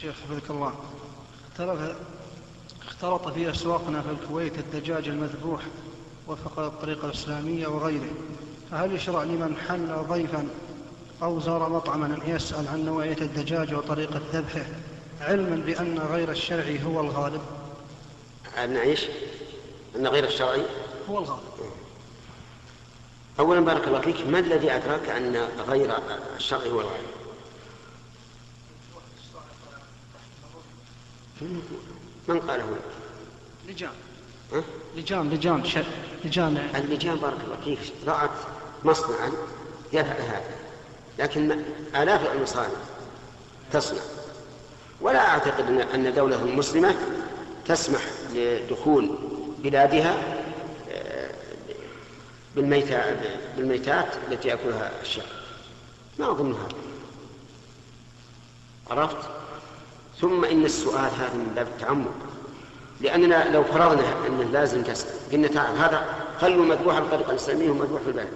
شيخ حفظك الله. اختلط في أسواقنا في الكويت الدجاج المذبوح وفق الطريقة الإسلامية وغيره. فهل يشرع لمن حل ضيفا أو زار مطعما أن يسأل عن نوعية الدجاج وطريقة ذبحه علما بأن غير الشرعي هو الغالب؟ أن إيش؟ أن غير الشرعي؟ هو الغالب. أولا بارك الله فيك ما الذي أدراك أن غير الشرعي هو الغالب؟ من قاله لك؟ لجان. ها؟ لجان لجان ش... لجان. اللجان بارك الله فيك. رأت مصنعا يفعل هذا لكن آلاف المصانع تصنع. ولا أعتقد أن- أن دولة مسلمة تسمح لدخول بلادها آه، بالميتات بالميتات التي يأكلها الشعب. ما أظن هذا عرفت؟ ثم إن السؤال هذا من باب التعمق. لأننا لو فرضنا أنه لازم تسأل قلنا تعال هذا خلوا مذبوح الطريقة الإسلامية ومذبوح في البلد.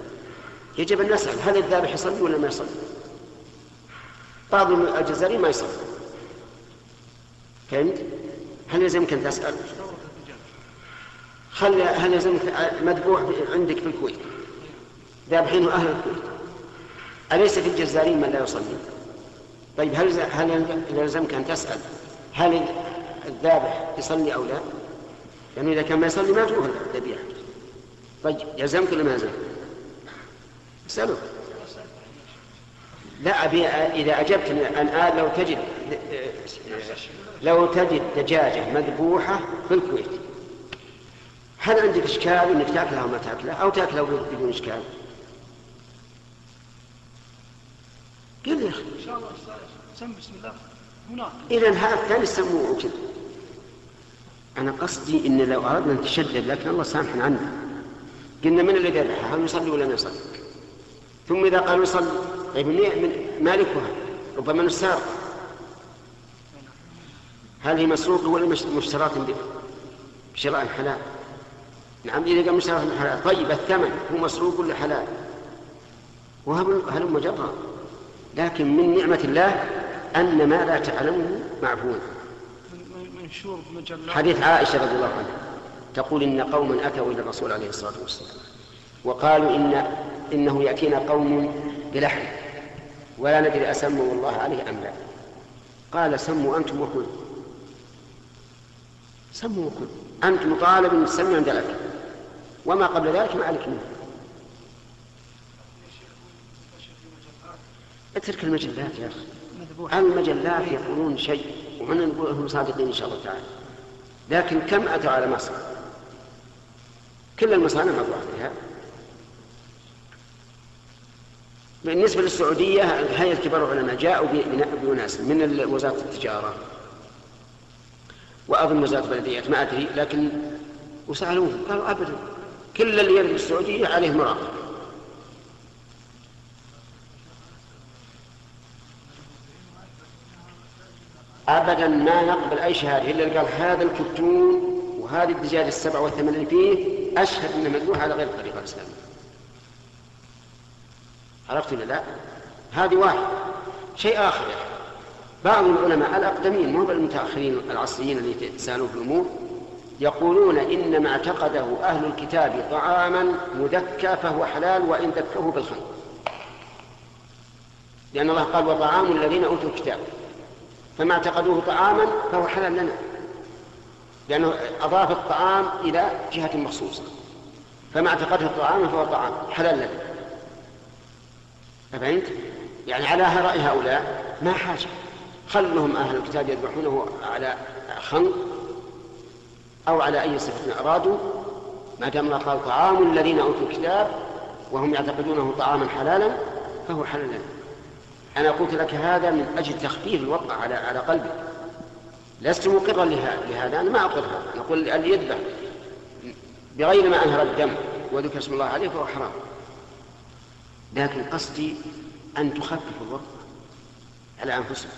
يجب أن نسأل هل الذابح يصلي ولا ما يصلي؟ بعض الجزائريين ما يصلي. فهمت؟ هل يلزمك أن تسأل؟ خل هل يلزمك مذبوح عندك في الكويت؟ ذابحينه أهل الكويت. أليس في الجزائريين من لا يصلي؟ طيب هل هل يلزمك أن تسأل هل الذابح يصلي أو لا؟ يعني إذا كان ما يصلي ما تروح الذبيحة. طيب يلزمك ولا ما يلزمك؟ اسأله. لا أبي إذا أجبتني الآن لو تجد لو تجد دجاجة مذبوحة في الكويت هل عندك إشكال أنك تأكلها أو ما تأكلها؟ أو تأكلها بدون إشكال؟ قل يا أخي. إن شاء الله سم بسم الله هناك إذا هذا الثاني سموه كذا أنا قصدي إن لو أردنا أن نتشدد لكن الله سامحنا عنا. قلنا من اللي ذبحها هل يصلي ولا ما يصلي؟ ثم إذا قالوا يصلي طيب من مالكها ربما نسار. هل هي مسروقة ولا مش- مشتراة ب- بشراء حلال؟ نعم إذا قال مشتراة حلال. طيب الثمن هو مسروق ولا حلال؟ وهل هل مجرى لكن من نعمة الله أن ما لا تعلمه معفو من- من- منشور بمجلات حديث عائشة رضي الله عنها. تقول إن قوما أتوا إلى الرسول عليه الصلاة والسلام وقالوا إن إنه يأتينا قوم بلحم. ولا ندري أسموا الله عليه أم لا. قال سموا أنتم وكلوا. سموا وكلوا. أنت مطالب أن تسمي عند الأكل وما قبل ذلك ما عليك منه. اترك المجلات يا أخي. المجلات يقولون شيء ومن نقول هم صادقين إن شاء الله تعالى. لكن كم اتوا على مصر؟ كل المصانع مطبوعه فيها بالنسبة للسعودية هيئه كبار العلماء جاءوا بنا- بناس من ال- وزارة التجارة وأظن وزارة البلديات ما أدري لكن وسألوهم قالوا ابدا كل اللي يرد السعودية عليه مراقبة. أبدا ما نقبل أي شهادة إلا اللي قال هذا الكرتون وهذه الدجاج السبعه والثمانين فيه أشهد انه مذبوح على غير الطريقة الإسلامية. عرفت ولا لا؟ هذه واحد. شيء أخي. بعض العلماء الأقدمين مو بالمتاخرين العصريين اللي يتسالون في الأمور يقولون ان ما اعتقده أهل الكتاب طعاما مذكى فهو حلال وإن ذكوه بالخمر. لأن الله قال وطعام الذين أوتوا الكتاب. فما اعتقدوه طعاما فهو حلال لنا. لأنه أضاف الطعام إلى جهة مخصوصة. فما اعتقده طعاما فهو طعام حلال لنا. أفهمت؟ يعني على رأي هؤلاء ما حاجة. خلهم أهل الكتاب يذبحونه على خنق أو على أي صفة أرادوا. ما دام الله قال طعام الذين أوتوا الكتاب وهم يعتقدونه طعاما حلالا فهو حلال لنا. أنا قلت لك هذا من أجل تخفيف الوقع على على قلبك لست مقرا لهذا أنا ما أقر هذا أقول اللي يذبح بغير ما أنهر الدم وذكر اسم الله عليه فهو حرام. لكن قصدي أن تخفف الوقع على أنفسهم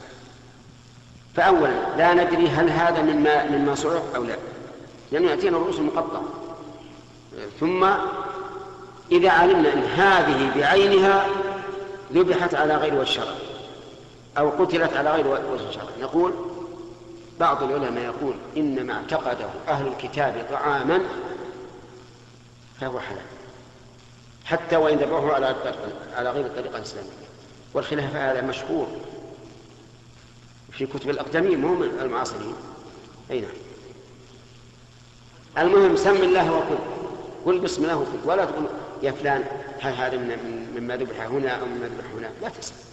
فأولا لا ندري هل هذا مما مما صعق أو لا. لأنه يأتينا الرؤوس المقطعة. ثم إذا علمنا أن هذه بعينها ذبحت على غير وجه الشرع أو قتلت على غير وجه شرعي نقول بعض العلماء يقول إن ما اعتقده أهل الكتاب طعاما فهو حلال. حتى وإن ذبحوه على على غير الطريقة الإسلامية والخلاف هذا مشهور في كتب الأقدمين مو المعاصرين. أي نعم. المهم سم الله وكل. قل بسم الله وكل. ولا تقول يا فلان هل هذا مما ذبح هنا أو مما ذبح هناك لا تسأل.